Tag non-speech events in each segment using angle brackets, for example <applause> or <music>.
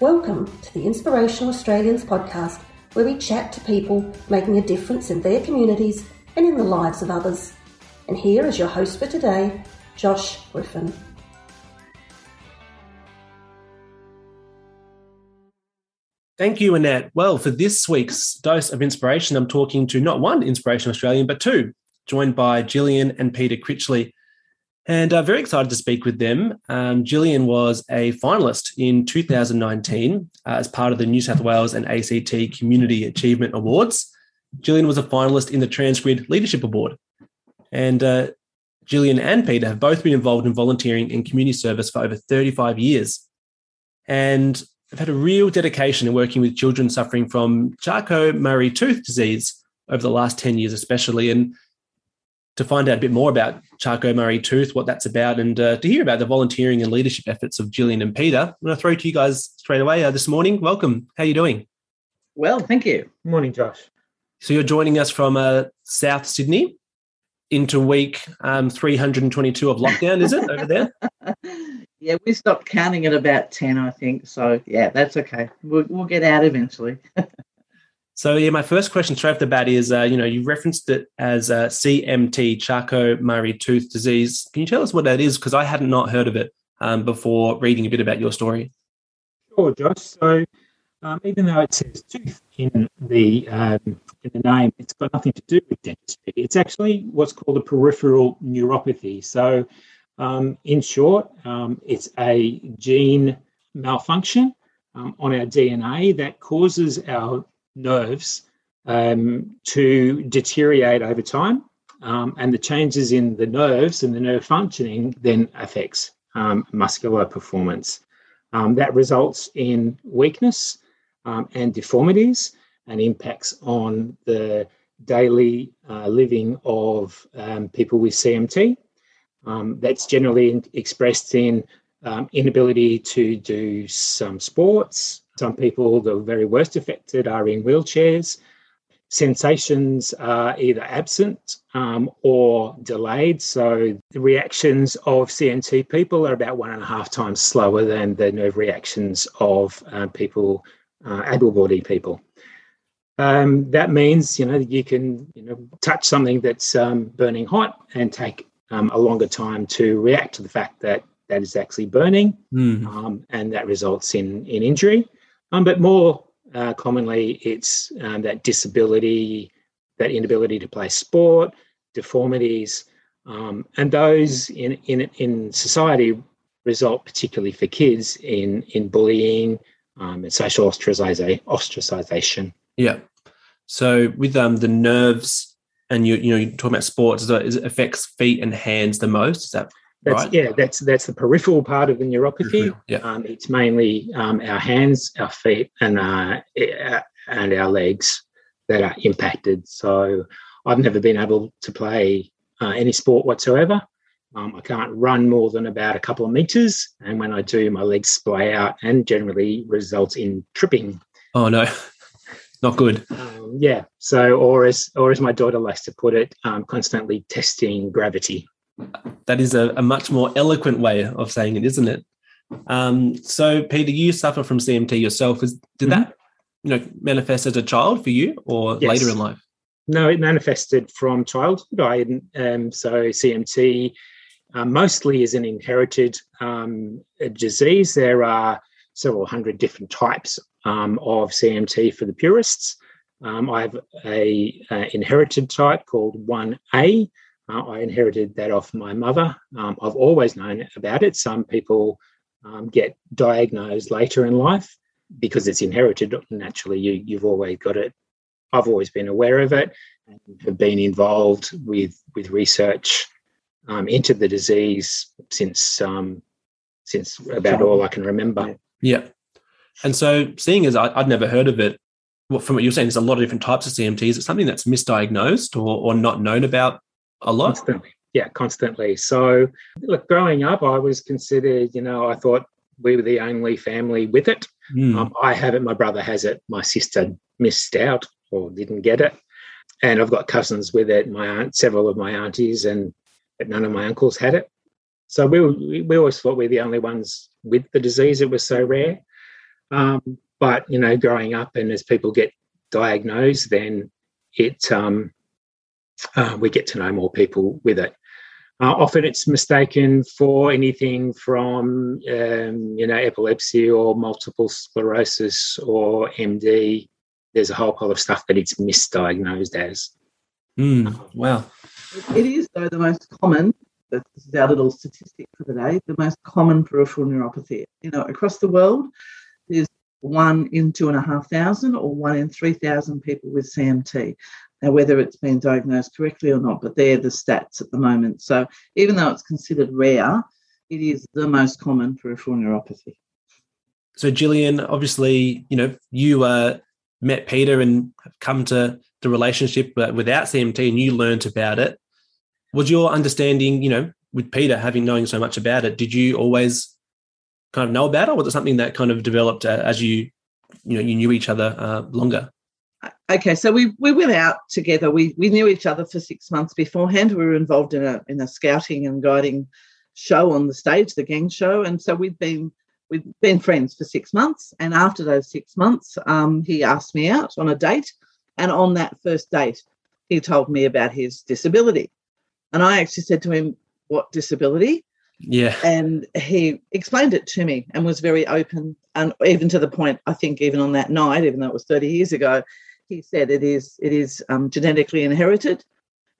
Welcome to the Inspirational Australians podcast, where we chat to people making a difference in their communities and in the lives of others. And here is your host for today, Josh Griffin. Thank you, Annette. Well, for this week's dose of inspiration, I'm talking to not one inspirational Australian, but two, joined by Gillian and Peter Critchley. And I'm uh, very excited to speak with them. Um, Gillian was a finalist in 2019 uh, as part of the New South Wales and ACT Community Achievement Awards. Gillian was a finalist in the Transgrid Leadership Award. And uh, Gillian and Peter have both been involved in volunteering and community service for over 35 years. And they've had a real dedication in working with children suffering from Charcot-Marie tooth disease over the last 10 years, especially. And to find out a bit more about Charcot-Marie tooth, what that's about, and uh, to hear about the volunteering and leadership efforts of Gillian and Peter, I'm going to throw to you guys straight away uh, this morning. Welcome. How are you doing? Well, thank you. Morning, Josh. So you're joining us from uh, South Sydney into week um, 322 of lockdown, is it over there? <laughs> yeah, we stopped counting at about 10, I think. So, yeah, that's okay. We'll, we'll get out eventually. <laughs> so, yeah, my first question straight off the bat is uh, you know, you referenced it as uh, CMT, Charcot-Marie tooth disease. Can you tell us what that is? Because I hadn't not heard of it um, before reading a bit about your story. Sure, Josh. So, um, even though it says tooth in the um, in the name, it's got nothing to do with dentistry. It's actually what's called a peripheral neuropathy. So, um, in short, um, it's a gene malfunction um, on our DNA that causes our nerves um, to deteriorate over time, and the changes in the nerves and the nerve functioning then affects muscular performance. that results in weakness um, and deformities and impacts on the daily uh, living of um, people with CMT. Um, that's generally expressed in um, inability to do some sports. Some people, the very worst affected, are in wheelchairs. Sensations are either absent um, or delayed. So the reactions of CMT people are about one and a half times slower than the nerve reactions of uh, people uh, able-bodied people. Um, that means you know you can you know touch something that's um, burning hot and take um, a longer time to react to the fact that that is actually burning, mm. and that results in in injury. Um, but more uh, commonly, it's um, that disability, that inability to play sport, deformities, and those in in in society result particularly for kids in in bullying, um, and social ostracization. Yeah. So with um, the nerves, and you you know you're talking about sports, it affects feet and hands the most. Is that that's, right? Yeah, that's that's the peripheral part of the neuropathy. Yeah. Um, it's mainly um, our hands, our feet, and uh, and our legs that are impacted. So I've never been able to play uh, any sport whatsoever. Um, I can't run more than about a couple of meters, and when I do, my legs splay out and generally results in tripping. Oh no, <laughs> not good. Um, yeah. So, or as or as my daughter likes to put it, um, constantly testing gravity. That is a, a, much more eloquent way of saying it, isn't it? Um, so, Peter, you suffer from CMT yourself. Is, did mm-hmm. that, you know, manifest as a child for you, or yes. later in life? No, it manifested from childhood. I um, so CMT uh, mostly is an inherited um, disease. There are several hundred different types um, of CMT for the purists. Um, I have a, a, inherited type called 1A. Uh, I inherited that off my mother. Um, I've always known about it. Some people um, get diagnosed later in life because it's inherited. Naturally, you, you've always got it. I've always been aware of it and have been involved with with research um, into the disease since um, since about all I can remember. Yeah, and so seeing as I, would never heard of it, well, from what you're saying, there's a lot of different types of CMTs. Is it something that's misdiagnosed or, or not known about a lot? Constantly. Yeah, constantly. So, look, growing up, I was considered, you know, I thought we were the only family with it. Mm. Um, I have it. My brother has it. My sister missed out or didn't get it. And I've got cousins with it. My aunt, several of my aunties, and but none of my uncles had it. So we, we always thought we are the only ones with the disease. It was so rare. Um, but you know, growing up and as people get diagnosed, then it um, uh, we get to know more people with it. Uh, often it's mistaken for anything from um, you know epilepsy or multiple sclerosis or MD. There's a whole pile of stuff that it's misdiagnosed as. Mm, wow. It is though the most common. This is our little statistic for the day. The most common peripheral neuropathy. You know, across the world, there's one in two and a half thousand or one in three thousand people with CMT. Now, whether it's been diagnosed correctly or not, but they're the stats at the moment. So, even though it's considered rare, it is the most common peripheral neuropathy. So, Gillian, obviously, you know, you uh, met Peter and have come to the relationship without CMT and you learned about it. Was your understanding, you know, with Peter having knowing so much about it, did you always kind of know about it? Or was it something that kind of developed uh, as you, you know, you knew each other uh, longer? Okay, so we we went out together. We we knew each other for six months beforehand. We were involved in a in a scouting and guiding show on the stage, the gang show, and so we'd been we'd been friends for six months. And after those six months, um, he asked me out on a date, and on that first date, he told me about his disability, and I actually said to him, "What disability?" Yeah. And he explained it to me and was very open. And even to the point, I think, even on that night, even though it was 30 years ago, he said it is it is um, genetically inherited,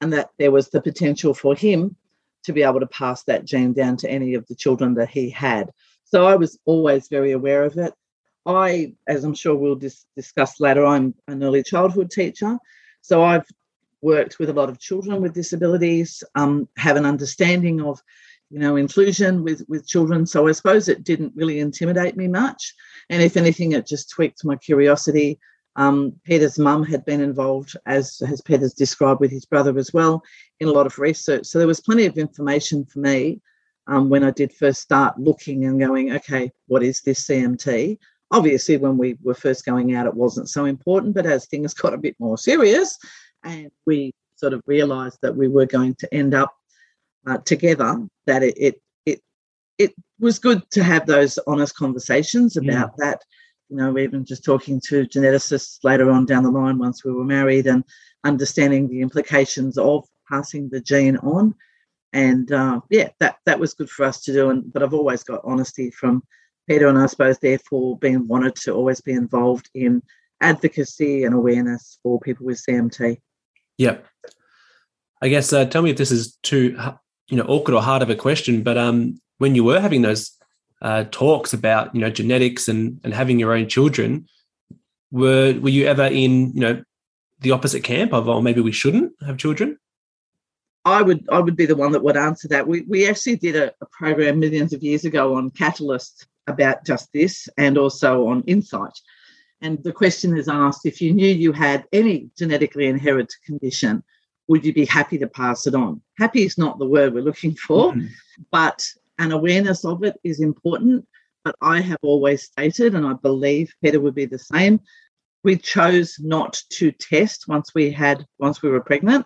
and that there was the potential for him to be able to pass that gene down to any of the children that he had. So I was always very aware of it. I, as I'm sure we'll dis- discuss later, I'm an early childhood teacher, so I've worked with a lot of children with disabilities, um, have an understanding of, you know, inclusion with with children. So I suppose it didn't really intimidate me much, and if anything, it just tweaked my curiosity um, Peter's mum had been involved, as has Peter's described with his brother as well, in a lot of research. So there was plenty of information for me um, when I did first start looking and going, okay, what is this CMT? Obviously, when we were first going out, it wasn't so important, but as things <laughs> got a bit more serious and we sort of realised that we were going to end up uh, together, that it, it it it was good to have those honest conversations about yeah. that you know, even just talking to geneticists later on down the line once we were married and understanding the implications of passing the gene on. And uh, yeah, that that was good for us to do. And but I've always got honesty from Peter, and I suppose therefore being wanted to always be involved in advocacy and awareness for people with CMT. Yeah, I guess uh, tell me if this is too you know awkward or hard of a question, but um, when you were having those uh, talks about you know genetics and and having your own children were were you ever in you know the opposite camp of oh maybe we shouldn't have children? I would i would be the one that would answer that. We we actually did a, a program millions of years ago on catalyst about just this and also on insight. And the question is asked if you knew you had any genetically inherited condition would you be happy to pass it on? Happy is not the word we're looking for mm-hmm. but and awareness of it is important. But I have always stated, and I believe Peter would be the same, we chose not to test once we had once we were pregnant.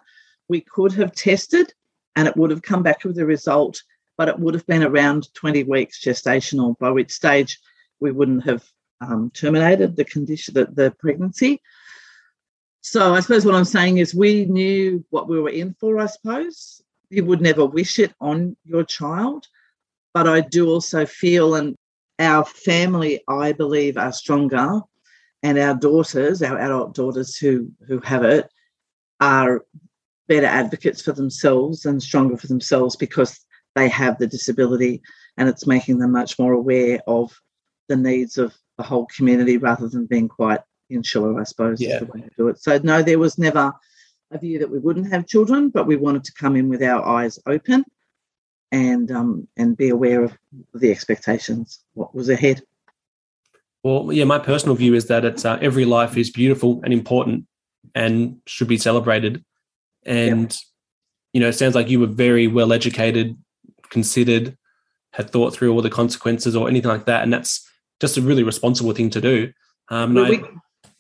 We could have tested and it would have come back with a result, but it would have been around 20 weeks gestational, by which stage we wouldn't have um, terminated the condition, the, the pregnancy. So I suppose what I'm saying is we knew what we were in for, I suppose. You would never wish it on your child, but I do also feel, and our family, I believe, are stronger, and our daughters, our adult daughters who who have it, are better advocates for themselves and stronger for themselves because they have the disability, and it's making them much more aware of the needs of the whole community rather than being quite insular, I suppose, yeah. is the way to do it. So no, there was never a view that we wouldn't have children, but we wanted to come in with our eyes open and um, and be aware of the expectations, what was ahead. Well, yeah, my personal view is that it's uh, every life is beautiful and important and should be celebrated. And yep. you know, it sounds like you were very well educated, considered, had thought through all the consequences or anything like that, and that's just a really responsible thing to do. Um, well, we,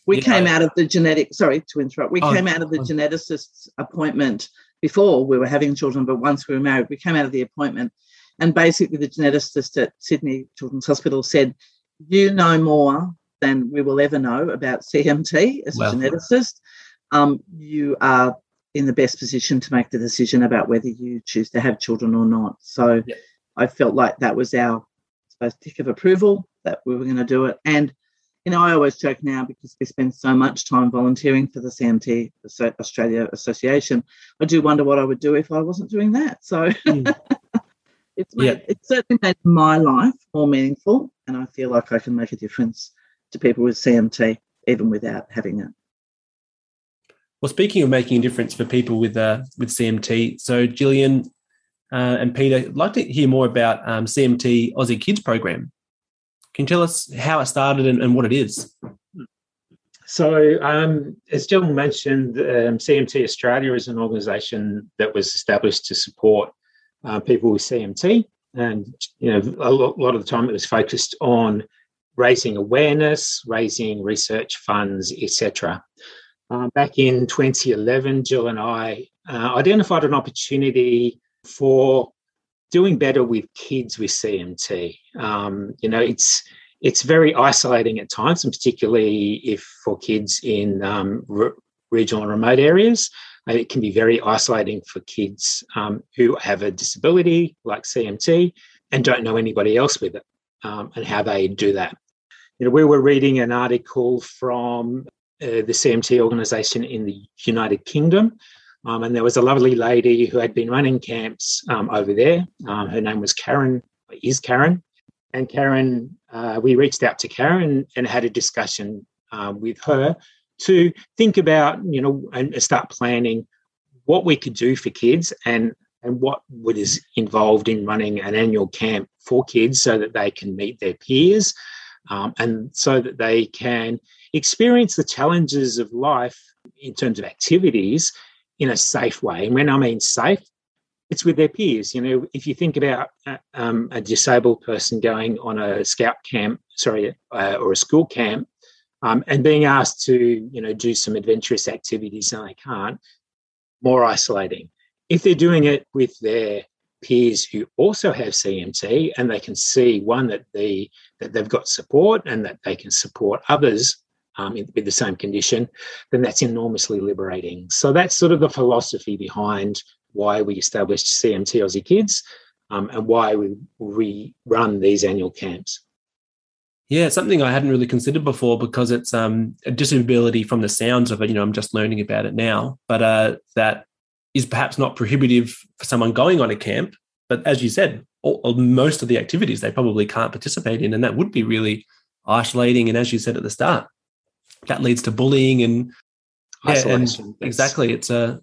we yeah. came out of the genetic. Sorry to interrupt. We oh, came out of the oh. geneticist's appointment before we were having children, but once we were married, we came out of the appointment. And basically, the geneticist at Sydney Children's Hospital said, you know more than we will ever know about CMT as well, a geneticist. Um, you are in the best position to make the decision about whether you choose to have children or not. So. I felt like that was our I suppose, tick of approval that we were going to do it. And you know, I always joke now because we spend so much time volunteering for the CMT Australia Association. I do wonder what I would do if I wasn't doing that. So <laughs> mm. it's made, yeah. it's certainly made my life more meaningful, and I feel like I can make a difference to people with CMT even without having it. Well, speaking of making a difference for people with uh, with CMT, so Gillian uh, and Peter, I'd like to hear more about um, CMT Aussie Kids program. Can you tell us how it started and, and what it is? So, um, as Jill mentioned, um, CMT Australia is an organisation that was established to support uh, people with CMT, and you know, a lot of the time it was focused on raising awareness, raising research funds, etc. Uh, back in 2011, Jill and I uh, identified an opportunity for doing better with kids with CMT. Um, you know, it's it's very isolating at times, and particularly if for kids in um, regional and remote areas, uh, it can be very isolating for kids um, who have a disability like CMT and don't know anybody else with it, um, and how they do that. You know, we were reading an article from uh, the CMT organisation in the United Kingdom um, and there was a lovely lady who had been running camps um, over there. Um, her name was Karen, is Karen. And Karen, uh, we reached out to Karen and had a discussion um, with her to think about, you know, and start planning what we could do for kids and and what what is involved in running an annual camp for kids so that they can meet their peers um, and so that they can experience the challenges of life in terms of activities in a safe way. And when I mean safe, it's with their peers. You know, if you think about uh, um, a disabled person going on a scout camp, sorry, uh, or a school camp, um, and being asked to, you know, do some adventurous activities and they can't, more isolating. If they're doing it with their peers who also have CMT and they can see one that the that they've got support and that they can support others um, with the same condition, then that's enormously liberating. So that's sort of the philosophy behind why we established CMT Aussie Kids um, and why we, we run these annual camps. Yeah, something I hadn't really considered before because it's um, a disability from the sounds of it. You know, I'm just learning about it now, but uh, that is perhaps not prohibitive for someone going on a camp. But as you said, all, most of the activities they probably can't participate in, and that would be really isolating. And as you said at the start, that leads to bullying and, yeah, and exactly it's a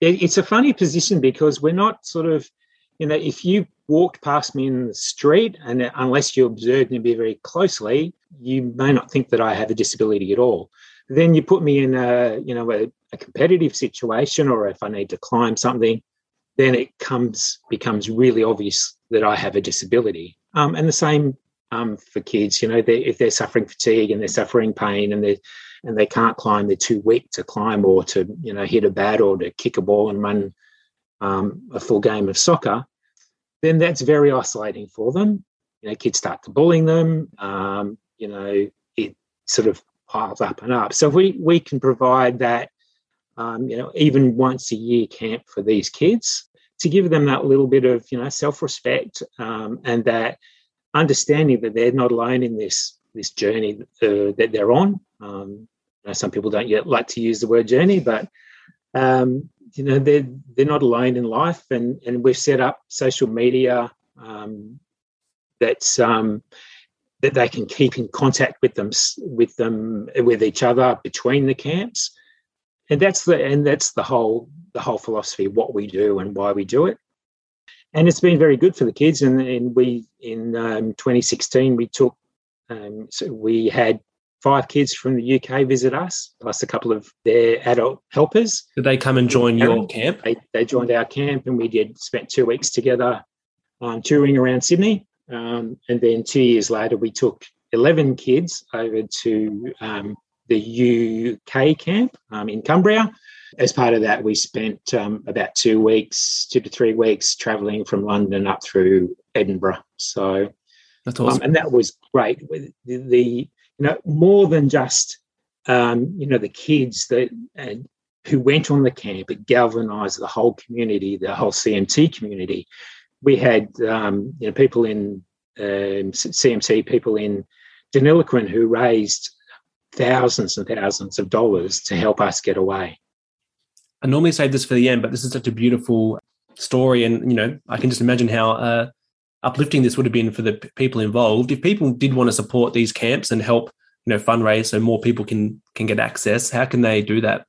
it's a funny position because we're not sort of you know if you walked past me in the street and unless you observed me very closely you may not think that i have a disability at all. Then you put me in a you know a, a competitive situation or if i need to climb something then it comes becomes really obvious that i have a disability. Um, and the same um, for kids. You know, they, if they're suffering fatigue and they're suffering pain and they and they can't climb, they're too weak to climb or to you know hit a bat or to kick a ball and run um, a full game of soccer. Then that's very isolating for them. You know, kids start to bullying them. Um, you know, it sort of piles up and up. So we we can provide that. Um, you know, even once a year camp for these kids to give them that little bit of you know self-respect um, and that understanding that they're not alone in this this journey uh, that they're on. Um, you know, some people don't yet like to use the word journey, but um, you know they're they're not alone in life, and and we've set up social media um, that's um, that they can keep in contact with them with them with each other between the camps, and that's the and that's the whole the whole philosophy what we do and why we do it and it's been very good for the kids. And, and we in um, 2016 we took um, so we had five kids from the UK visit us, plus a couple of their adult helpers. Did they come and join your camp? They, they joined our camp, and we did spent two weeks together um, touring around Sydney. Um, and then two years later, we took 11 kids over to um, the UK camp um, in Cumbria as part of that, we spent um, about two weeks, two to three weeks, traveling from London up through Edinburgh. So That's awesome. Um, and that was great. With the, the, you know more than just um, you know the kids that uh, who went on the camp, it galvanised the whole community, the whole CMT community. We had um, you know people in um, CMT, people in Deniliquin who raised thousands and thousands of dollars to help us get away. I normally save this for the end, but this is such a beautiful story, and you know, I can just imagine how uh, uplifting this would have been for the p- people involved. If people did want to support these camps and help, you know, fundraise so more people can can get access, how can they do that?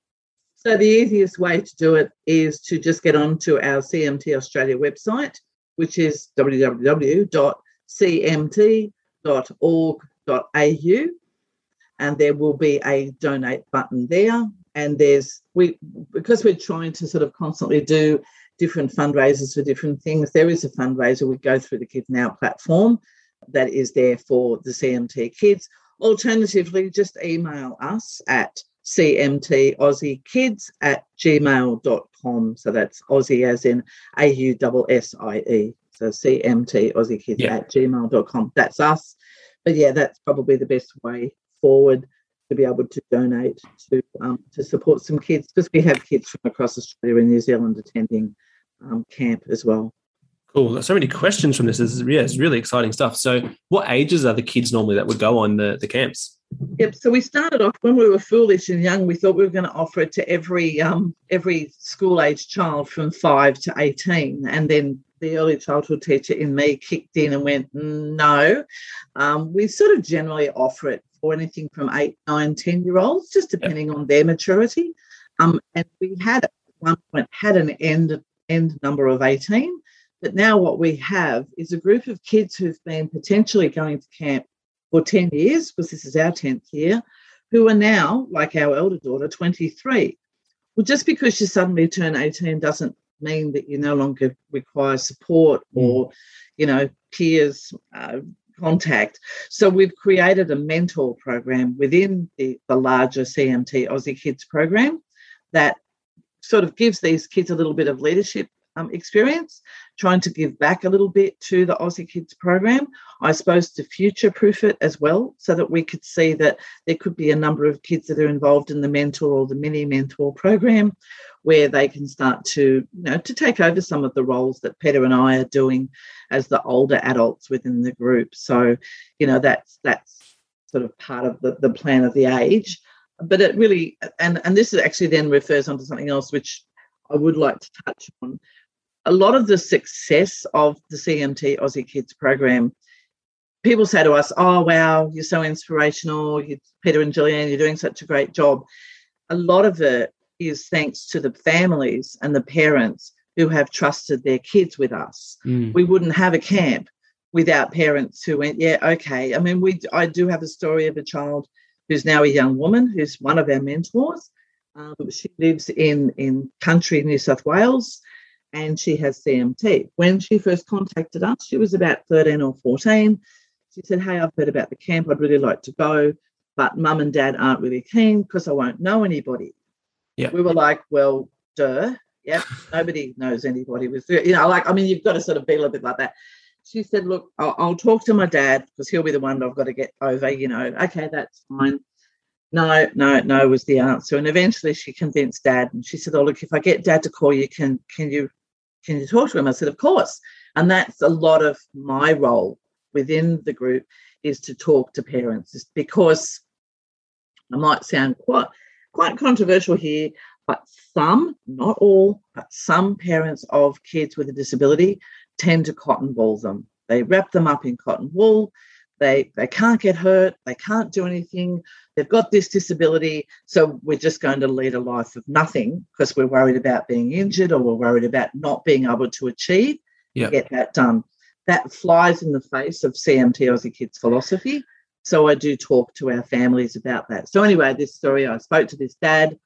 So the easiest way to do it is to just get onto our CMT Australia website, which is www.cmt.org.au, and there will be a donate button there. And there's we because we're trying to sort of constantly do different fundraisers for different things. There is a fundraiser we go through the Kids Now platform that is there for the CMT kids. Alternatively, just email us at CMT Aussie Kids at gmail.com. So that's Aussie as in A U S S I E. So CMT Aussie Kids Yeah. at gmail.com. That's us. But yeah, that's probably the best way forward to be able to donate to um, to support some kids because we have kids from across Australia and New Zealand attending um, camp as well. Cool. There's so many questions from this. This is, yeah, it's really exciting stuff. So, what ages are the kids normally that would go on the, the camps? Yep. So we started off when we were foolish and young. We thought we were going to offer it to every um, every school age child from five to eighteen, and then the early childhood teacher in me kicked in and went, no. Um, we sort of generally offer it for anything from eight, nine, ten year olds, just depending on their maturity. Um, and we had at one point had an end end number of eighteen, but now what we have is a group of kids who've been potentially going to camp for 10 years, because this is our 10th year, who are now, like our elder daughter, 23. Well, just because you suddenly turn 18 doesn't mean that you no longer require support or, you know, peers uh, contact. So we've created a mentor program within the, the larger CMT Aussie Kids program that sort of gives these kids a little bit of leadership um, experience, trying to give back a little bit to the Aussie Kids program. I suppose to future proof it as well, so that we could see that there could be a number of kids that are involved in the mentor or the mini mentor program where they can start to, you know, to take over some of the roles that Peter and I are doing as the older adults within the group. So, you know, that's that's sort of part of the, the plan of the age. But it really and and this actually then refers on to something else which I would like to touch on a lot of the success of the CMT Aussie Kids program, people say to us, Oh, wow, you're so inspirational. You, Peter and Julianne, you're doing such a great job. A lot of it is thanks to the families and the parents who have trusted their kids with us. Mm. We wouldn't have a camp without parents who went, Yeah, okay. I mean, we I do have a story of a child who's now a young woman who's one of our mentors. Um, she lives in, in country New South Wales and she has CMT. When she first contacted us, she was about 13 or 14. She said, Hey, I've heard about the camp. I'd really like to go, but mum and dad aren't really keen because I won't know anybody. Yeah. We were like, Well, duh. Yep. Nobody knows anybody with, you know, like, I mean, you've got to sort of be a little bit like that. She said, Look, I'll, I'll talk to my dad because he'll be the one I've got to get over, you know. Okay, that's fine. No, no, no was the answer. And eventually she convinced dad and she said, Oh, look, if I get dad to call you, can can you can you talk to him? I said, Of course. And that's a lot of my role within the group is to talk to parents because I might sound quite quite controversial here, but some, not all, but some parents of kids with a disability tend to cotton ball them. They wrap them up in cotton wool. They they can't get hurt. They can't do anything. They've got this disability, so we're just going to lead a life of nothing because we're worried about being injured or we're worried about not being able to achieve to get that done. That flies in the face of CMT Aussie Kids philosophy. So I do talk to our families about that. So anyway, this story, I spoke to this dad.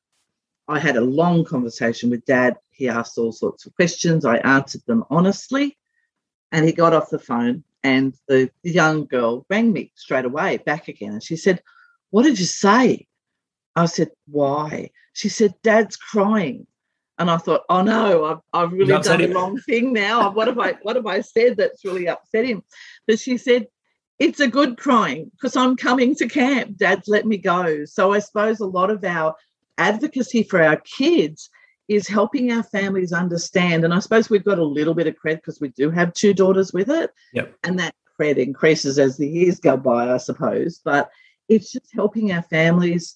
I had a long conversation with dad. He asked all sorts of questions. I answered them honestly. And he got off the phone and the young girl rang me straight away back again. And she said, What did you say? I said, Why? She said, Dad's crying. And I thought, oh no, I've, I've really done the wrong thing now. What have I what have I said that's really upset him? But she said, it's a good crying because I'm coming to camp. Dad's let me go. So I suppose a lot of our advocacy for our kids is helping our families understand. And I suppose we've got a little bit of cred because we do have two daughters with it. Yep. And that cred increases as the years go by, I suppose. But it's just helping our families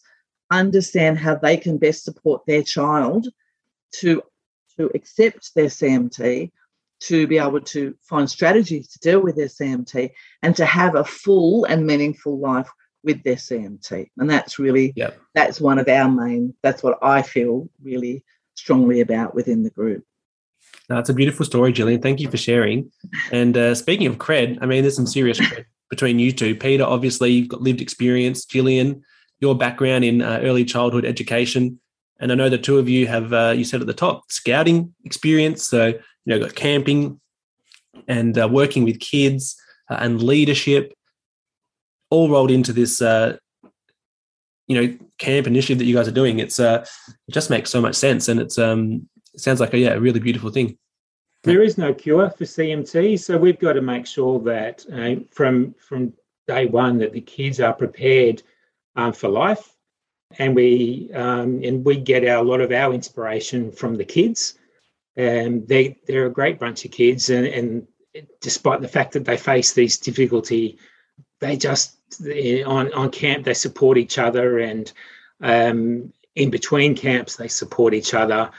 understand how they can best support their child to to accept their CMT, to be able to find strategies to deal with their CMT, and to have a full and meaningful life with their CMT. And that's really Yep. that's one of our main. That's what I feel really strongly about within the group. That's a beautiful story, Gillian. Thank you for sharing. And uh, speaking of cred, I mean, there's some serious cred between you two. Peter, obviously, you've got lived experience. Gillian, your background in uh, early childhood education. And I know the two of you have, uh, you said at the top, scouting experience. So, you know, got camping and uh, working with kids uh, and leadership all rolled into this, uh, you know, camp initiative that you guys are doing. It's, uh, it just makes so much sense. And it's, um, it sounds like a, yeah, a really beautiful thing. There is no cure for CMT, so we've got to make sure that uh, from from day one that the kids are prepared um, for life, and we um, and we get our, a lot of our inspiration from the kids. And they they're a great bunch of kids, and, and despite the fact that they face these difficulty, they just eh, on on camp they support each other, and um, in between camps they support each other.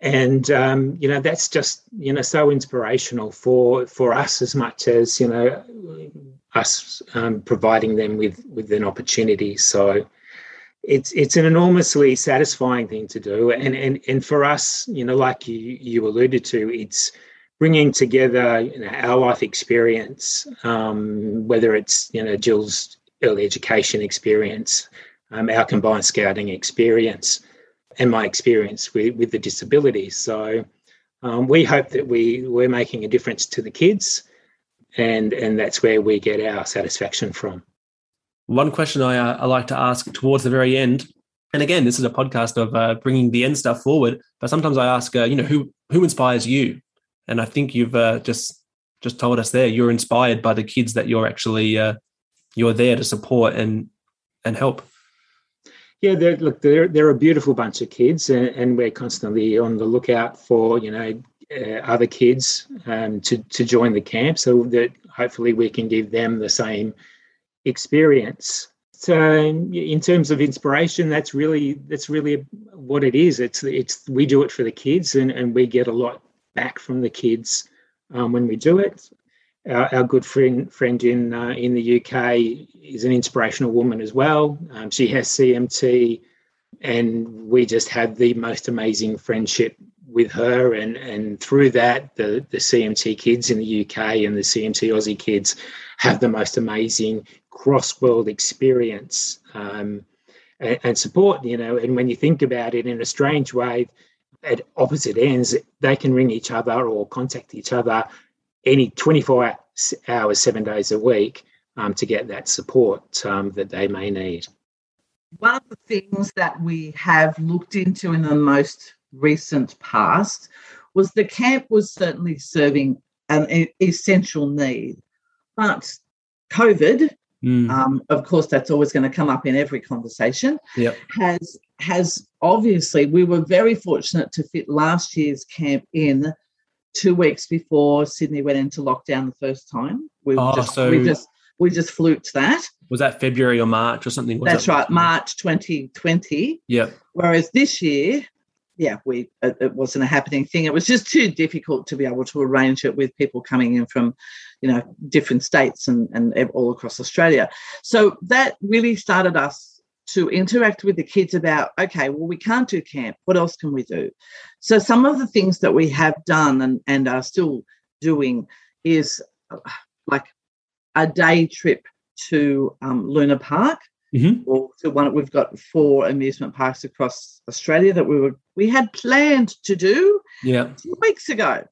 And um, you know that's just you know so inspirational for for us as much as you know us um, providing them with with an opportunity. So it's it's an enormously satisfying thing to do. And and and for us you know like you you alluded to it's bringing together you know, our life experience um, whether it's you know Jill's early education experience um, our combined scouting experience and my experience with, with the disabilities. So um, we hope that we we're making a difference to the kids, and and that's where we get our satisfaction from. One question I, uh, I like to ask towards the very end, and again, this is a podcast of uh, bringing the end stuff forward. But sometimes I ask, uh, you know, who who inspires you? And I think you've uh, just just told us there you're inspired by the kids that you're actually uh, you're there to support and and help. Yeah, they're, look, they're they're a beautiful bunch of kids, and, and we're constantly on the lookout for you know uh, other kids um, to to join the camp, so that hopefully we can give them the same experience. So, in terms of inspiration, that's really that's really what it is. It's it's we do it for the kids, and, and we get a lot back from the kids um, when we do it. Our, our good friend friend in uh, in the UK is an inspirational woman as well. Um, she has CMT, and we just have the most amazing friendship with her. And and through that, the the CMT kids in the UK and the CMT Aussie kids have the most amazing cross world experience um, and, and support. You know, and when you think about it in a strange way, at opposite ends, they can ring each other or contact each other any 24 hours, seven days a week um, to get that support um, that they may need. One of the things that we have looked into in the most recent past was the camp was certainly serving an essential need, but COVID, Mm. um, of course, that's always going to come up in every conversation. Yep. Has has obviously we were very fortunate to fit last year's camp in two weeks before Sydney went into lockdown the first time. We Oh, just so- we just we just fluked that. Was that February or March or something? Was That's that- right, March 2020. Yep. Whereas this year, yeah, we it, it wasn't a happening thing. It was just too difficult to be able to arrange it with people coming in from, you know, different states and and all across Australia. So that really started us to interact with the kids about okay, well, we can't do camp. What else can we do? So some of the things that we have done and and are still doing is uh, like a day trip to um, Luna Park Mhm. or to one we've got four amusement parks across Australia that we were we had planned to do Yeah. two weeks ago.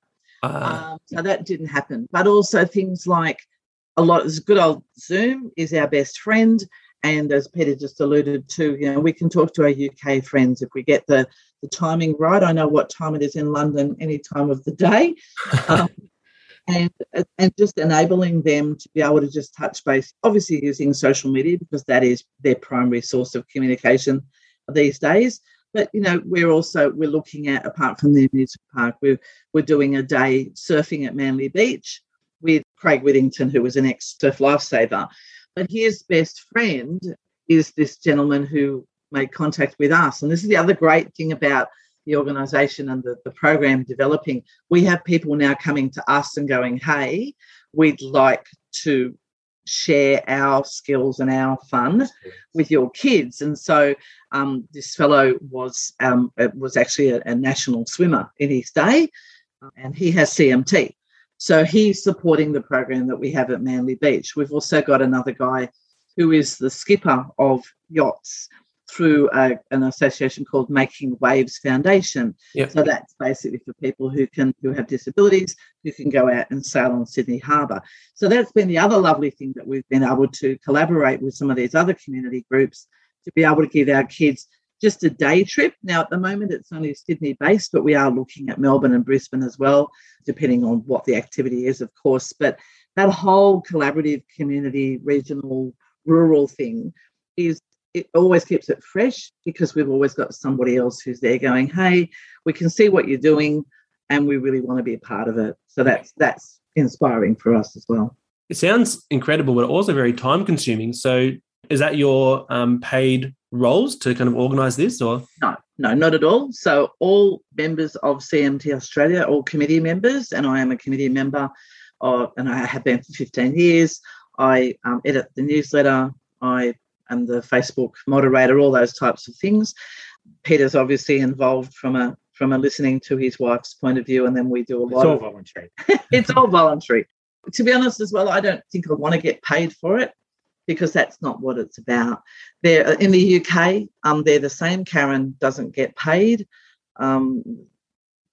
Uh, Um, so that didn't happen. But also things like a lot of good old Zoom is our best friend. And as Peter just alluded to, you know, we can talk to our UK friends if we get the, the timing right. I know what time it is in London any time of the day. <laughs> Um, and and just enabling them to be able to just touch base. Obviously, using social media because that is their primary source of communication these days. But you know, we're also we're looking at apart from the amusement park, we're we're doing a day surfing at Manly Beach with Craig Whittington, who was an ex surf lifesaver. But his best friend is this gentleman who made contact with us. And this is the other great thing about the organisation and the, the program developing. We have people now coming to us and going, hey, we'd like to share our skills and our fun with your kids. And so um, this fellow was um, was actually a, a, national swimmer in his day, and he has CMT. So he's supporting the program that we have at Manly Beach. We've also got another guy who is the skipper of yachts through a, an association called Making Waves Foundation. Yep. So that's basically for people who can who have disabilities who can go out and sail on Sydney Harbour. So that's been the other lovely thing that we've been able to collaborate with some of these other community groups to be able to give our kids just a day trip. Now, at the moment, it's only Sydney based, but we are looking at Melbourne and Brisbane as well, depending on what the activity is, of course. But that whole collaborative community, regional, rural thing is it always keeps it fresh because we've always got somebody else who's there going, hey, we can see what you're doing and we really want to be a part of it. So that's that's inspiring for us as well. It sounds incredible, but also very time consuming. So is that your um, paid roles to kind of organise this, or no, no, not at all. So all members of CMT Australia, all committee members, and I am a committee member, of, and I have been for 15 years. I um, edit the newsletter. I am the Facebook moderator, all those types of things. Peter's obviously involved from a from a listening to his wife's point of view, and then we do a lot. It's all of, voluntary. <laughs> <laughs> it's all voluntary. To be honest, as well, I don't think I want to get paid for it because that's not what it's about. There in the UK, um, they're the same. Karen doesn't get paid. Um,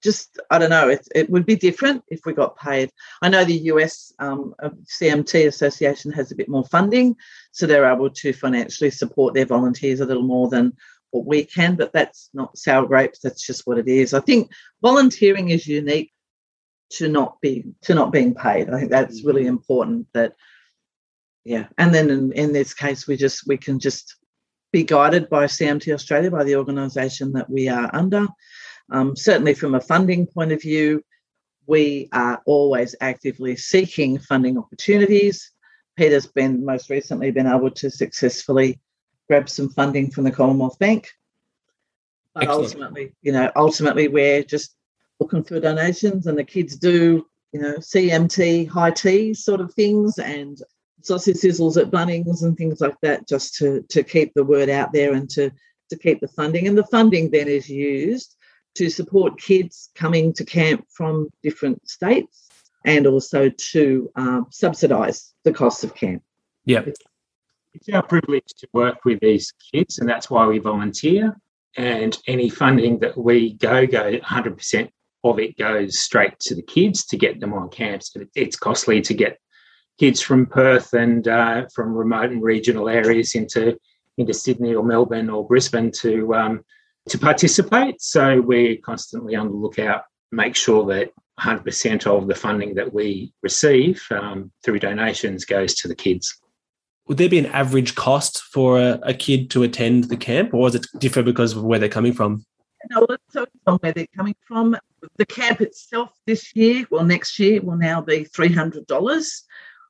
just I don't know. It, it would be different if we got paid. I know the US um, CMT Association has a bit more funding, so they're able to financially support their volunteers a little more than what we can. But that's not sour grapes. That's just what it is. I think volunteering is unique to not be to not being paid. I think that's really mm-hmm. important. That yeah and then in, in this case we just we can just be guided by cmt australia by the organisation that we are under um, certainly from a funding point of view we are always actively seeking funding opportunities peter's been most recently been able to successfully grab some funding from the commonwealth bank but Excellent. ultimately you know ultimately we're just looking for donations and the kids do you know cmt high tea sort of things and sausage sizzles at Bunnings and things like that, just to to keep the word out there and to to keep the funding. And the funding then is used to support kids coming to camp from different states and also to um, subsidise the cost of camp. Yeah. It's our privilege to work with these kids, and that's why we volunteer. And any funding that we go, go 100% of it goes straight to the kids to get them on camps. It's costly to get kids from Perth and uh, from remote and regional areas into into Sydney or Melbourne or Brisbane to um, to participate. So we're constantly on the lookout, make sure that 100% of the funding that we receive um, through donations goes to the kids. Would there be an average cost for a, a kid to attend the camp, or does it differ because of where they're coming from? No, so on where they're coming from. The camp itself this year, well, next year, will now be three hundred dollars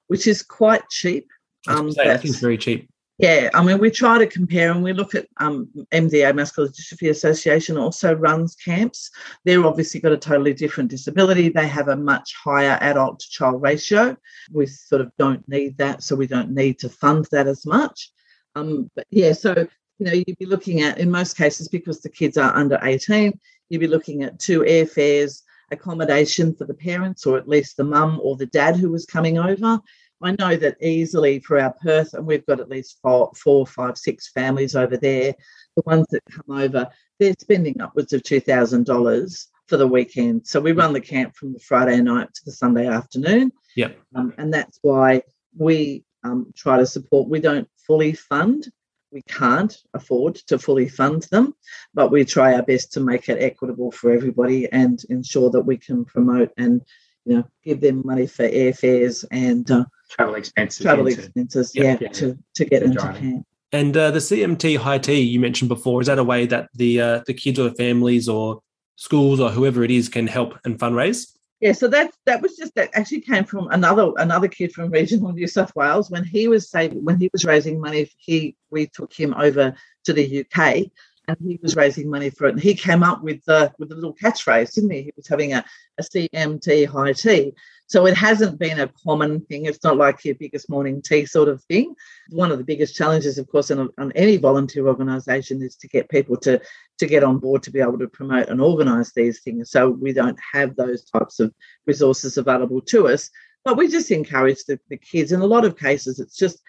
which is quite cheap. Um, I think it's very cheap. Yeah, I mean, we try to compare and we look at um, MDA, Muscular Dystrophy Association, also runs camps. They're obviously got a totally different disability. They have a much higher adult to child ratio. We sort of don't need that, so we don't need to fund that as much. Um, but yeah, so, you know, you'd be looking at, in most cases, because the kids are under 18, you'd be looking at two airfares, accommodation for the parents or at least the mum or the dad who was coming over. I know that easily for our Perth, and we've got at least four, four, five, six families over there. The ones that come over, they're spending upwards of two thousand dollars for the weekend. So we run the camp from the Friday night to the Sunday afternoon. Yeah, um, and that's why we um, try to support. We don't fully fund we can't afford to fully fund them, but we try our best to make it equitable for everybody and ensure that we can promote and you know, give them money for airfares and uh, travel expenses. travel into- expenses, Yeah, yeah, yeah, to, to get into driving. camp. And uh, the CMT High Tea you mentioned before is that a way that the uh, the kids or the families or schools or whoever it is can help and fundraise? Yeah, so that that was just that actually came from another another kid from regional New South Wales when he was saving when he was raising money. He we took him over to the UK and he was raising money for it. And he came up with the with the little catchphrase, didn't he? He was having a, a CMT high tea. So it hasn't been a common thing. It's not like your biggest morning tea sort of thing. One of the biggest challenges, of course, on, on any volunteer organisation is to get people to to get on board to be able to promote and organise these things. So we don't have those types of resources available to us. But we just encourage the, the kids. In a lot of cases, it's just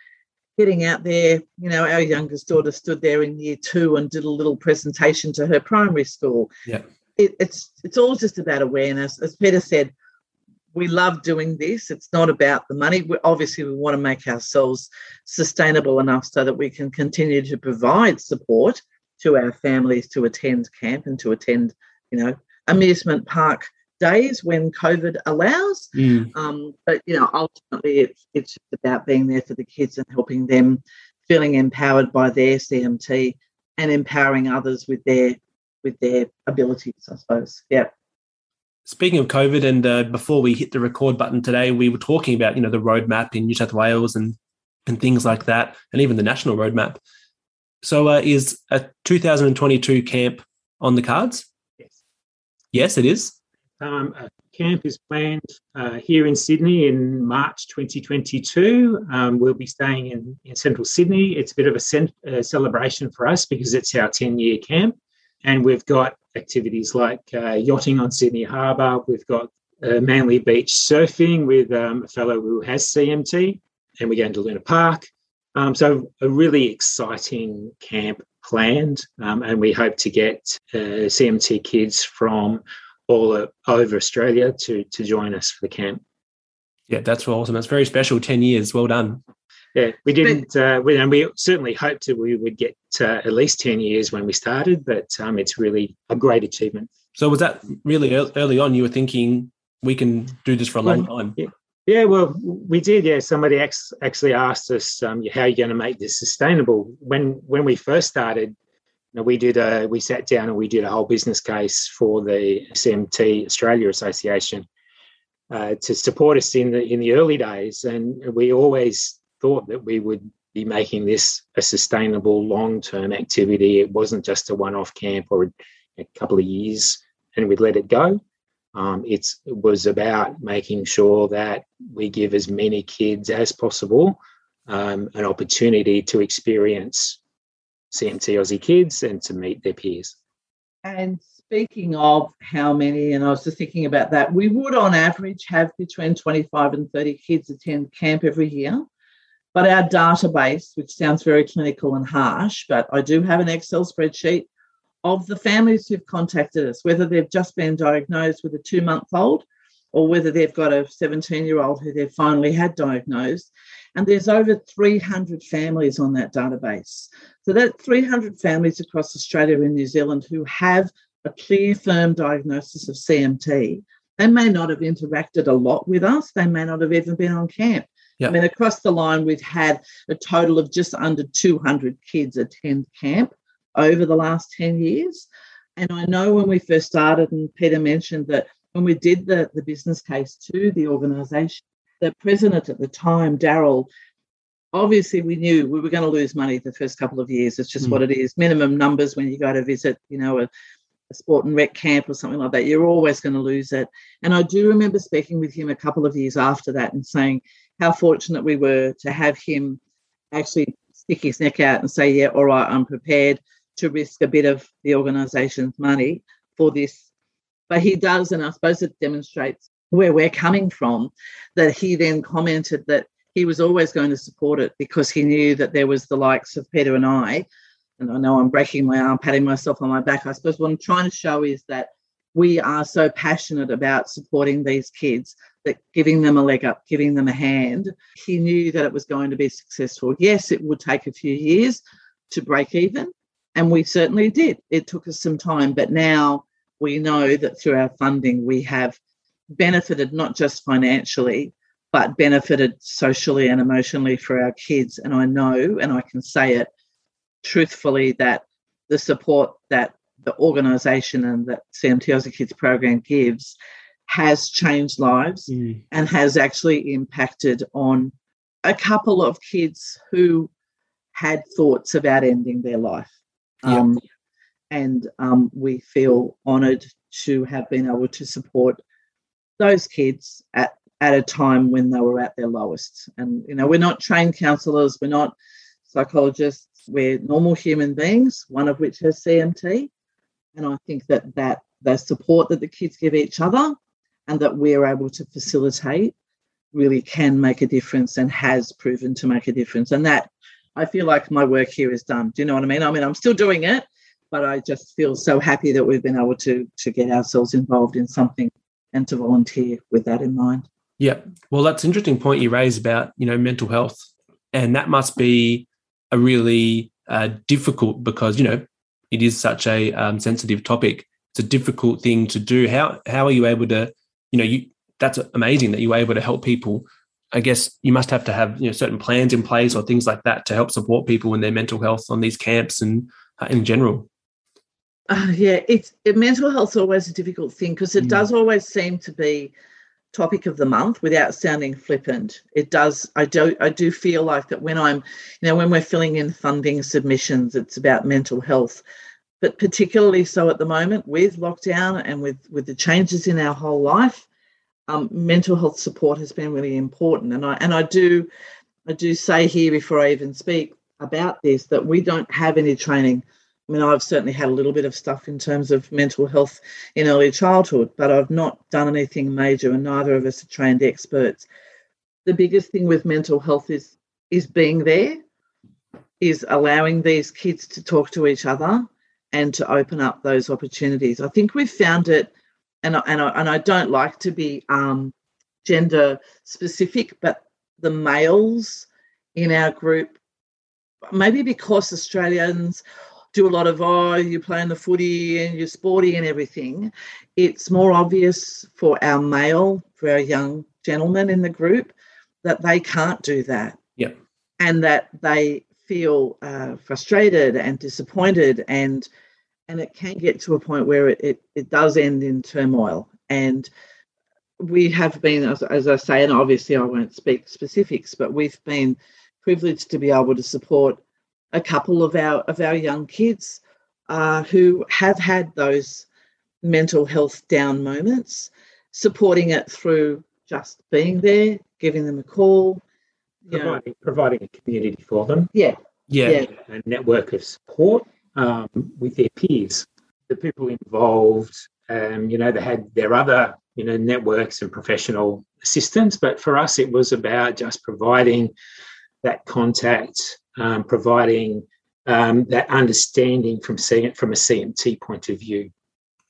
getting out there. You know, our youngest daughter stood there in year two and did a little presentation to her primary school. Yeah. It, it's it's all just about awareness. As Peter said, we love doing this. It's not about the money. We, obviously, we want to make ourselves sustainable enough so that we can continue to provide support to our families to attend camp and to attend, you know, amusement park days when COVID allows. Mm. Um, but you know, ultimately, it's it's just about being there for the kids and helping them, feeling empowered by their CMT and empowering others with their with their abilities. I suppose. Yeah. Speaking of COVID, and uh, before we hit the record button today, we were talking about you know the roadmap in New South Wales and and things like that, and even the national roadmap. So, uh, is a 2022 camp on the cards? Yes. Yes, it is. Um, a camp is planned uh, here in Sydney in March 2022. Um, we'll be staying in, in central Sydney. It's a bit of a cent- uh, celebration for us because it's our 10 year camp. And we've got activities like uh, yachting on Sydney Harbour. We've got uh, Manly Beach surfing with um, a fellow who has CMT. And we're going to Luna Park. Um, so, a really exciting camp planned. Um, and we hope to get uh, CMT kids from all over Australia to to join us for the camp. Yeah, that's awesome. That's very special. 10 years. Well done. Yeah, we didn't, uh, we, and we certainly hoped that we would get uh, at least 10 years when we started, but um, it's really a great achievement. So, was that really early on? You were thinking we can do this for a long time? Yeah, well, we did. Yeah, somebody ex- actually asked us, um, "How are you going to make this sustainable?" When when we first started, know, we did a we sat down and we did a whole business case for the CMT Australia Association uh, to support us in the in the early days, and we always thought that we would be making this a sustainable long term activity. It wasn't just a one off camp or a, a couple of years, and we'd let it go. Um, it was about making sure that we give as many kids as possible um, an opportunity to experience CMT Aussie kids and to meet their peers. And speaking of how many, and I was just thinking about that, we would on average have between 25 and 30 kids attend camp every year. But our database, which sounds very clinical and harsh, but I do have an Excel spreadsheet of the families who've contacted us, whether they've just been diagnosed with a two month old or whether they've got a 17 year old who they've finally had diagnosed. And there's over 300 families on that database. So that 300 families across Australia and New Zealand who have a clear, firm diagnosis of CMT, they may not have interacted a lot with us. They may not have even been on camp. Yeah. I mean, across the line, we've had a total of just under 200 kids attend camp over the last 10 years. And I know when we first started, and Peter mentioned that when we did the, the business case to the organisation, the president at the time, Daryl, obviously we knew we were going to lose money the first couple of years. It's just Mm. what it is. Minimum numbers when you go to visit, you know, a, a sport and rec camp or something like that, you're always going to lose it. And I do remember speaking with him a couple of years after that and saying how fortunate we were to have him actually stick his neck out and say, yeah, all right, I'm prepared to risk a bit of the organisation's money for this. But he does, and I suppose it demonstrates where we're coming from, that he then commented that he was always going to support it because he knew that there was the likes of Peter and I. And I know I'm breaking my arm, patting myself on my back. I suppose what I'm trying to show is that we are so passionate about supporting these kids that giving them a leg up, giving them a hand, he knew that it was going to be successful. Yes, it would take a few years to break even, and we certainly did. It took us some time, but now we know that through our funding, we have benefited not just financially, but benefited socially and emotionally for our kids. And I know, and I can say it truthfully, that the support that the organisation and that CMT Aussie Kids program gives has changed lives mm. and has actually impacted on a couple of kids who had thoughts about ending their life. Um, and um, we feel honoured to have been able to support those kids at, at a time when they were at their lowest. And, you know, we're not trained counsellors, we're not psychologists, we're normal human beings, one of which has CMT. And I think that that the support that the kids give each other and that we're able to facilitate really can make a difference and has proven to make a difference. And that I feel like my work here is done. Do you know what I mean? I mean, I'm still doing it, but I just feel so happy that we've been able to to get ourselves involved in something and to volunteer with that in mind. Yeah. Well, that's an interesting point you raise about, you know, mental health. And that must be a really uh, difficult because, you know, it is such a um, sensitive topic. It's a difficult thing to do. How how are you able to, you know, you that's amazing that you were able to help people. I guess you must have to have you know certain plans in place or things like that to help support people in their mental health on these camps and uh, in general. Uh, yeah, it's it, mental health's always a difficult thing because it mm. does always seem to be topic of the month without sounding flippant. It does. I do. I do feel like that when I'm, you know, when we're filling in funding submissions, it's about mental health, but particularly so at the moment with lockdown and with with the changes in our whole life um, mental health support has been really important. And I and I do I do say here before I even speak about this that we don't have any training. I mean, I've certainly had a little bit of stuff in terms of mental health in early childhood, but I've not done anything major, and neither of us are trained experts. The biggest thing with mental health is is being there, is allowing these kids to talk to each other and to open up those opportunities. I think we've found it and I, and I, and I don't like to be um, gender specific, but the males in our group, maybe because Australians do a lot of oh you're playing the footy and you're sporty and everything, it's more obvious for our male, for our young gentlemen in the group, that they can't do that. Yeah, and that they feel uh, frustrated and disappointed and and it can get to a point where it, it, it does end in turmoil. And we have been, as, as I say, and obviously I won't speak specifics, but we've been privileged to be able to support a couple of our of our young kids uh, who have had those mental health down moments, supporting it through just being there, giving them a call, providing, providing a community for them. Yeah. Yeah. yeah. A network of support um, with their peers. The people involved, um, you know, they had their other, you know, networks and professional assistance, but for us, it was about just providing that contact, um, providing um, that understanding from seeing it from a CMT point of view.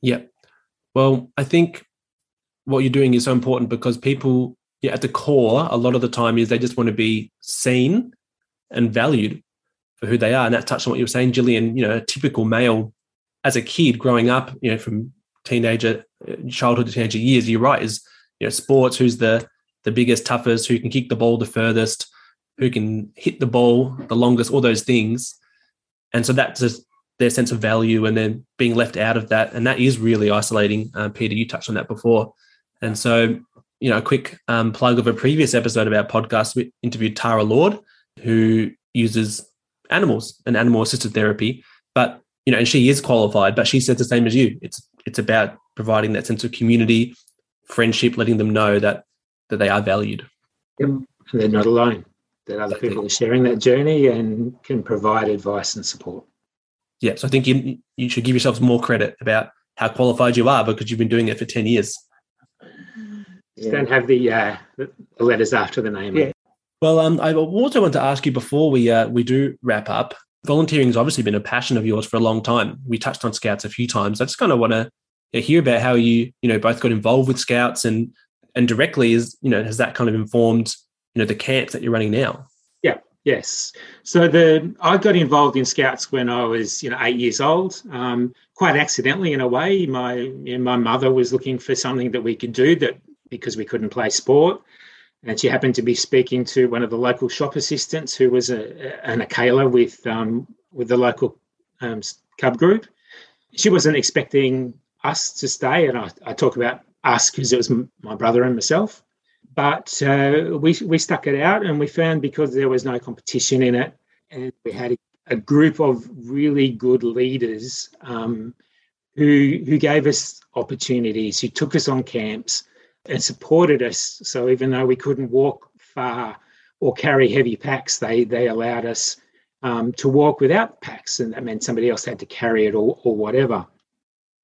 Yeah. Well, I think what you're doing is so important because people, yeah, at the core, a lot of the time is they just want to be seen and valued for who they are. And that touched on what you were saying, Gillian, you know, a typical male as a kid growing up, you know, from teenager, childhood to teenager years, you're right, is, you know, sports, who's the, the biggest, toughest, who can kick the ball the furthest, who can hit the ball the longest, all those things. And so that's just their sense of value and then being left out of that. And that is really isolating. Uh, Peter, you touched on that before. And so, you know, a quick um, plug of a previous episode of our podcast, we interviewed Tara Lord, who uses animals and animal assisted therapy. But you know, and she is qualified, but she says the same as you. It's it's about providing that sense of community, friendship, letting them know that that they are valued. Yep. And they're not alone. That other people are sharing that journey and can provide advice and support. Yeah. So I think you you should give yourselves more credit about how qualified you are because you've been doing it for 10 years. Yeah. Don't have the, uh, the letters after the name. Yeah. Well, um, I also want to ask you before we uh, we do wrap up. Volunteering has obviously been a passion of yours for a long time. We touched on Scouts a few times. I just kind of want to hear about how you you know both got involved with Scouts and and directly is you know has that kind of informed you know the camps that you're running now. Yeah. Yes. So the I got involved in Scouts when I was you know eight years old. Um, quite accidentally in a way. My you know, my mother was looking for something that we could do that because we couldn't play sport. And she happened to be speaking to one of the local shop assistants who was a, an Akela with um, with the local um, cub group. She wasn't expecting us to stay, and I, I talk about us because it was my brother and myself. But uh, we we stuck it out, and we found because there was no competition in it, and we had a, group of really good leaders um, who who gave us opportunities, who took us on camps and supported us. So even though we couldn't walk far or carry heavy packs, they they allowed us um, to walk without packs, and that meant somebody else had to carry it or, or whatever.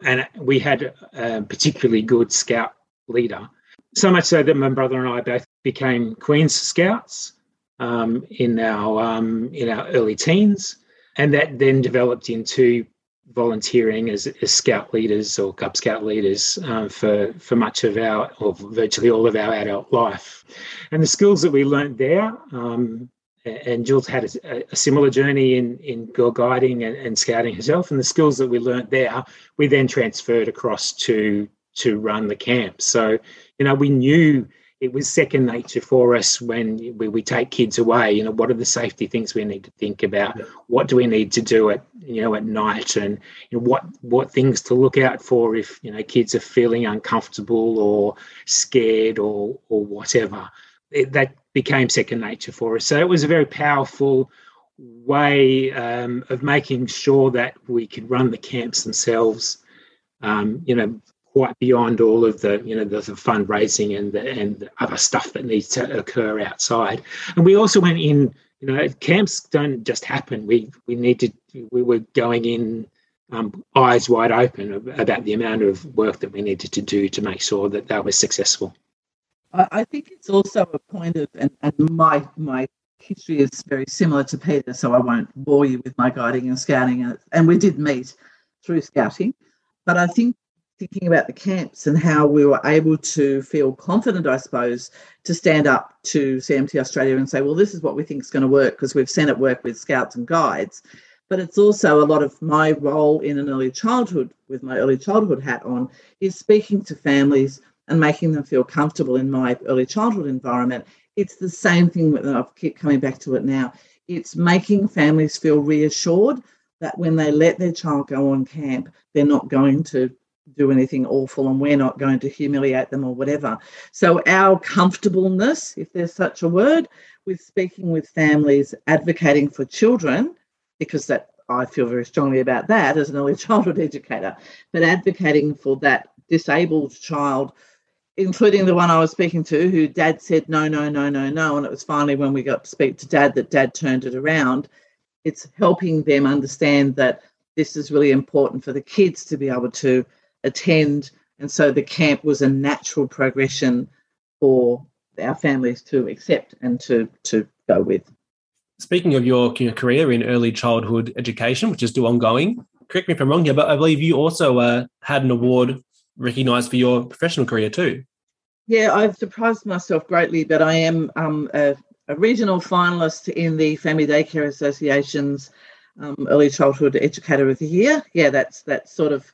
And we had a particularly good scout leader, so much so that my brother and I both became Queen's Scouts um, in our um, in our early teens, and that then developed into volunteering as, as scout leaders or Cub Scout leaders uh, for for much of our or virtually all of our adult life, and the skills that we learned there. Um, and Jules had a, a, similar journey in in girl guiding and, and, scouting herself, and the skills that we learned there, we then transferred across to to run the camp. So, you know, we knew it was second nature for us when we, we take kids away. You know, what are the safety things we need to think about? What do we need to do at you know at night, and you know, what what things to look out for if you know kids are feeling uncomfortable or scared or or whatever. It, that became second nature for us. So it was a very powerful way um, of making sure that we could run the camps themselves. Um, you know, quite beyond all of the you know the, the fundraising and the, and the other stuff that needs to occur outside. And we also went in. You know, camps don't just happen. We we need to. We were going in um, eyes wide open about the amount of work that we needed to do to make sure that that was successful. I think it's also a point of, and, and my my history is very similar to Peter, so I won't bore you with my guiding and scouting. And we did meet through scouting, but I think thinking about the camps and how we were able to feel confident, I suppose, to stand up to CMT Australia and say, well, this is what we think is going to work because we've seen it work with scouts and guides. But it's also a lot of my role in an early childhood, with my early childhood hat on, is speaking to families and making them feel comfortable in my early childhood environment. It's the same thing that I keep coming back to it now. It's making families feel reassured that when they let their child go on camp, they're not going to do anything awful and we're not going to humiliate them or whatever. So, our comfortableness, if there's such a word, with speaking with families, advocating for children, because that I feel very strongly about that as an early <laughs> childhood educator, but advocating for that disabled child, including the one I was speaking to, who dad said no, no, no, no, no. And it was finally when we got to speak to dad that dad turned it around. It's helping them understand that this is really important for the kids to be able to attend. And so the camp was a natural progression for our families to accept and to, to go with. Speaking of your, your career in early childhood education, which is still ongoing, correct me if I'm wrong here, but I believe you also uh, had an award recognised for your professional career too. Yeah, I've surprised myself greatly, but I am um, a, a, regional finalist in the Family Daycare Association's um, Early Childhood Educator of the Year. Yeah, that's that's sort of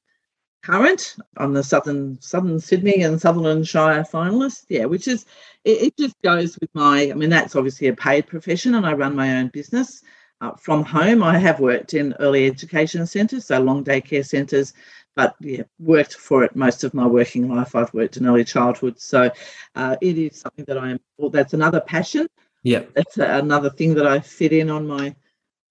current on the southern southern Sydney and Sutherland Shire finalist. Yeah, which is it, it, just goes with my. I mean, that's obviously a paid profession, and I run my own business uh, from home. I have worked in early education centres, so long day care centres, but yeah, worked for it most of my working life. I've worked in early childhood, so uh, it is something that I am. Well, that's another passion. Yeah, that's another thing that I fit in on my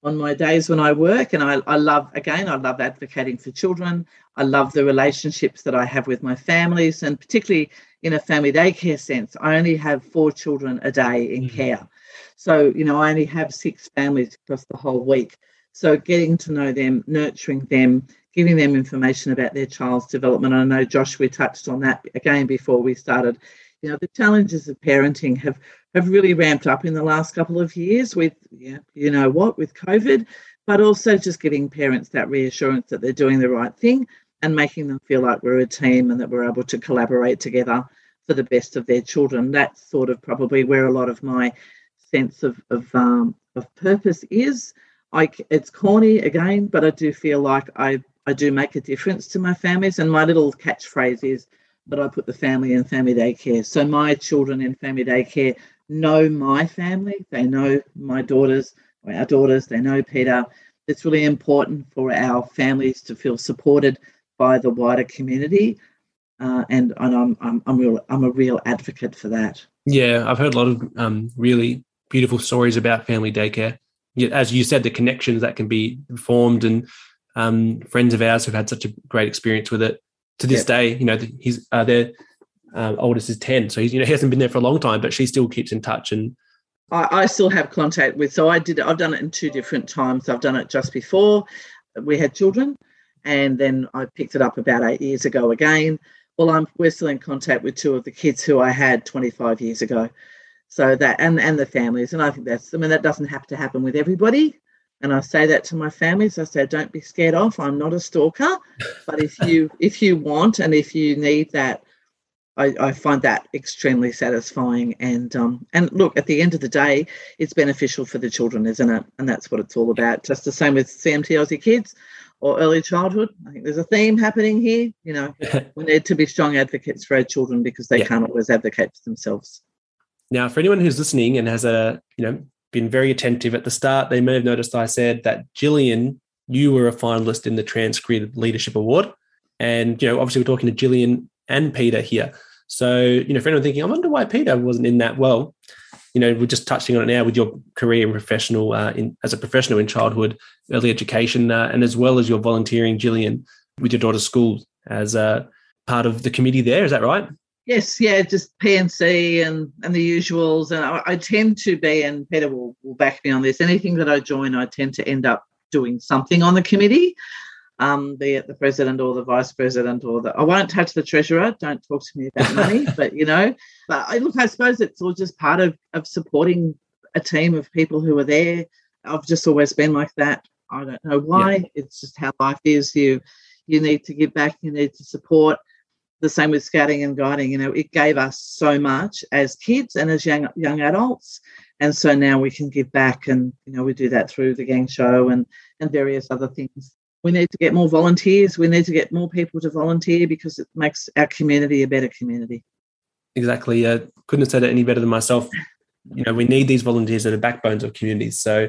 on my days when I work. And I, I love, again, I love advocating for children. I love the relationships that I have with my families, and particularly in a family daycare sense, I only have four children a day in mm-hmm. care. So, you know, I only have six families across the whole week. So, getting to know them, nurturing them, giving them information about their child's development. I know, Josh, we touched on that again before we started. You know, the challenges of parenting have have really ramped up in the last couple of years with, yeah, you know what, with COVID, but also just giving parents that reassurance that they're doing the right thing and making them feel like we're a team and that we're able to collaborate together for the best of their children. That's sort of probably where a lot of my sense of of, um, of purpose is. I, it's corny again, but I do feel like I, I do make a difference to my families. And my little catchphrase is but I put the family in family daycare. So my children in family daycare know my family. They know my daughters, our daughters. They know Peter. It's really important for our families to feel supported by the wider community, uh, and, and I'm, I'm I'm real I'm a real advocate for that. Yeah, I've heard a lot of um, really beautiful stories about family daycare. As you said, the connections that can be formed, and um, friends of ours who've had such a great experience with it. To this day, you know, he's uh, their uh, oldest is ten, so he's you know he hasn't been there for a long time, but she still keeps in touch and. I, I still have contact with. So I did. I've done it in two different times. I've done it just before we had children, and then I picked it up about eight years ago again. Well, I'm we're still in contact with two of the kids who I had 25 years ago. So that and and the families, and I think that's I mean that doesn't have to happen with everybody. And I say that to my families. I say, don't be scared off. I'm not a stalker, but if you <laughs> if you want and if you need that, I, I find that extremely satisfying. And um and look, at the end of the day, it's beneficial for the children, isn't it? And that's what it's all about. Just the same with CMT Aussie Kids or early childhood. I think there's a theme happening here. You know, <laughs> we need to be strong advocates for our children because they yeah. can't always advocate for themselves. Now, for anyone who's listening and has a, you know, been very attentive at the start, they may have noticed I said that Gillian, you were a finalist in the Trans Creative Leadership Award. And, you know, obviously we're talking to Gillian and Peter here. So, you know, for anyone thinking, I wonder why Peter wasn't in that. Well, you know, we're just touching on it now with your career and professional uh, in as a professional in childhood early education, uh, and as well as your volunteering, Gillian, with your daughter's school as a part of the committee there. Is that right? Yes, yeah, just P&C and and the usuals. And I, I tend to be, and Peter will, will back me on this. Anything that I join, I tend to end up doing something on the committee um, be it the president or the vice president or the. I won't touch the treasurer. Don't talk to me about <laughs> money. but you know, but I, look, I suppose it's all just part of of supporting a team of people who are there. I've just always been like that. I don't know why. Yeah. It's just how life is. You you need to give back. You need to support. The same with scouting and guiding. You know, it gave us so much as kids and as young young adults, and so now we can give back. And you know, we do that through the gang show and and various other things we need to get more volunteers. We need to get more people to volunteer because it makes our community a better community. Exactly. Uh, couldn't have said it any better than myself. You know, we need these volunteers that are backbones of communities. So,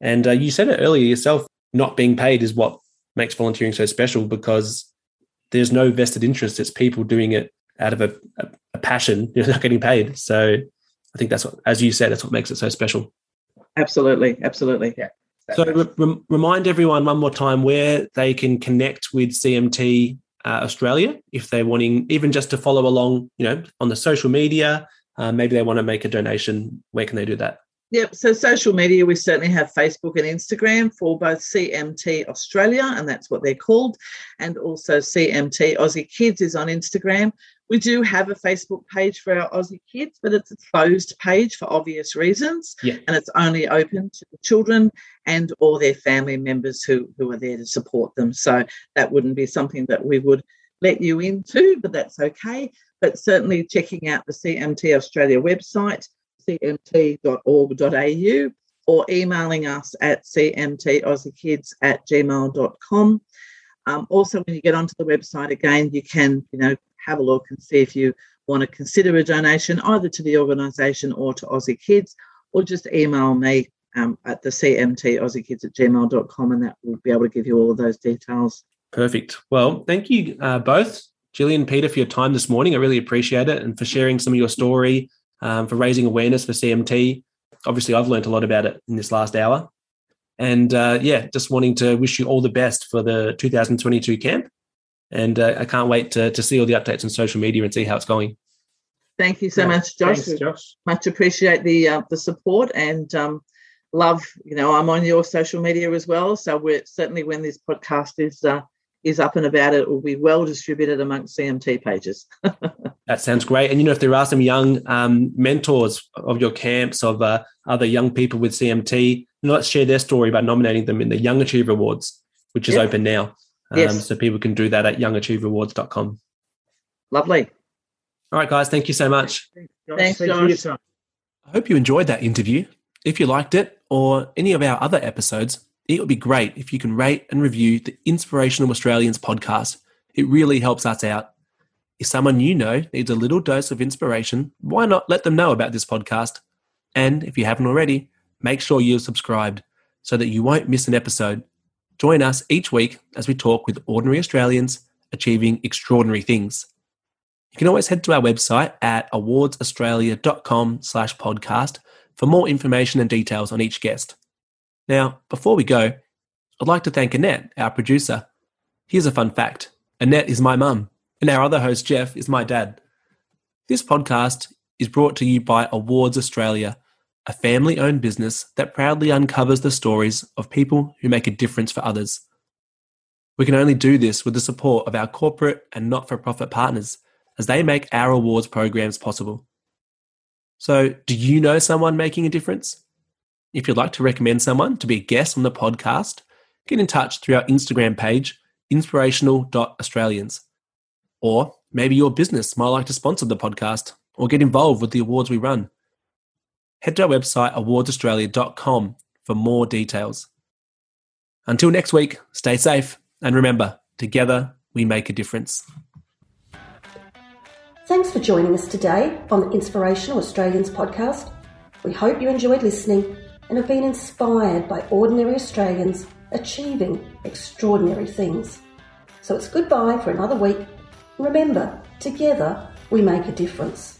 and uh, you said it earlier yourself. Not being paid is what makes volunteering so special because there's no vested interest. It's people doing it out of a, a, a passion. <laughs> You're not getting paid. So, I think that's what, as you said, that's what makes it so special. Absolutely, absolutely. Yeah. So re- remind everyone one more time where they can connect with CMT uh, Australia if they're wanting even just to follow along, you know, on the social media. Uh, maybe they want to make a donation. Where can they do that? Yep. So social media, we certainly have Facebook and Instagram for both CMT Australia, and that's what they're called, and also CMT Aussie Kids is on Instagram. We do have a Facebook page for our Aussie kids, but it's a closed page for obvious reasons. Yeah. And it's only open to the children and all their family members who, who are there to support them. So that wouldn't be something that we would let you into, but that's okay. But certainly checking out the CMT Australia website, cmt.org.au, or emailing us at cmtaussiekids at gmail.com. Um, also, when you get onto the website again, you can, you know, have a look and see if you want to consider a donation either to the organisation or to Aussie Kids, or just email me um, at the CMT Aussie at gmail.com and that will be able to give you all of those details. Perfect. Well, thank you uh, both, Gillian Peter, for your time this morning. I really appreciate it and for sharing some of your story, um, for raising awareness for CMT. Obviously, I've learned a lot about it in this last hour. And uh, yeah, just wanting to wish you all the best for the 2022 camp and uh, I can't wait to, to see all the updates on social media and see how it's going. Thank you so yeah, much, Josh. Thanks, Josh. Much appreciate the uh, the support and um, love. You know, I'm on your social media as well, so we're certainly when this podcast is uh, is up and about, it will be well distributed amongst CMT pages. <laughs> that sounds great. And you know, if there are some young um, mentors of your camps of uh, other young people with CMT, you know, let's share their story by nominating them in the Young Achiever Awards, which is yep. open now. Um, yes. So people can do that at youngachieverawards.com. Lovely. All right, guys. Thank you so much. Thanks, Josh. I hope you enjoyed that interview. If you liked it or any of our other episodes, it would be great if you can rate and review the Inspirational Australians podcast. It really helps us out. If someone you know needs a little dose of inspiration, why not let them know about this podcast? And if you haven't already, make sure you're subscribed so that you won't miss an episode. Join us each week as we talk with ordinary Australians achieving extraordinary things. You can always head to our website at awardsaustralia.com slash podcast for more information and details on each guest. Now, before we go, I'd like to thank Annette, our producer. Here's a fun fact Annette is my mum, and our other host, Jeff, is my dad. This podcast is brought to you by Awards Australia, a family owned business that proudly uncovers the stories of people who make a difference for others. We can only do this with the support of our corporate and not for profit partners as they make our awards programs possible. So, do you know someone making a difference? If you'd like to recommend someone to be a guest on the podcast, get in touch through our Instagram page, inspirational.australians. Or maybe your business might like to sponsor the podcast or get involved with the awards we run. Head to our website, awardsaustralia.com, for more details. Until next week, stay safe and remember, together we make a difference. Thanks for joining us today on the Inspirational Australians podcast. We hope you enjoyed listening and have been inspired by ordinary Australians achieving extraordinary things. So it's goodbye for another week. Remember, together we make a difference.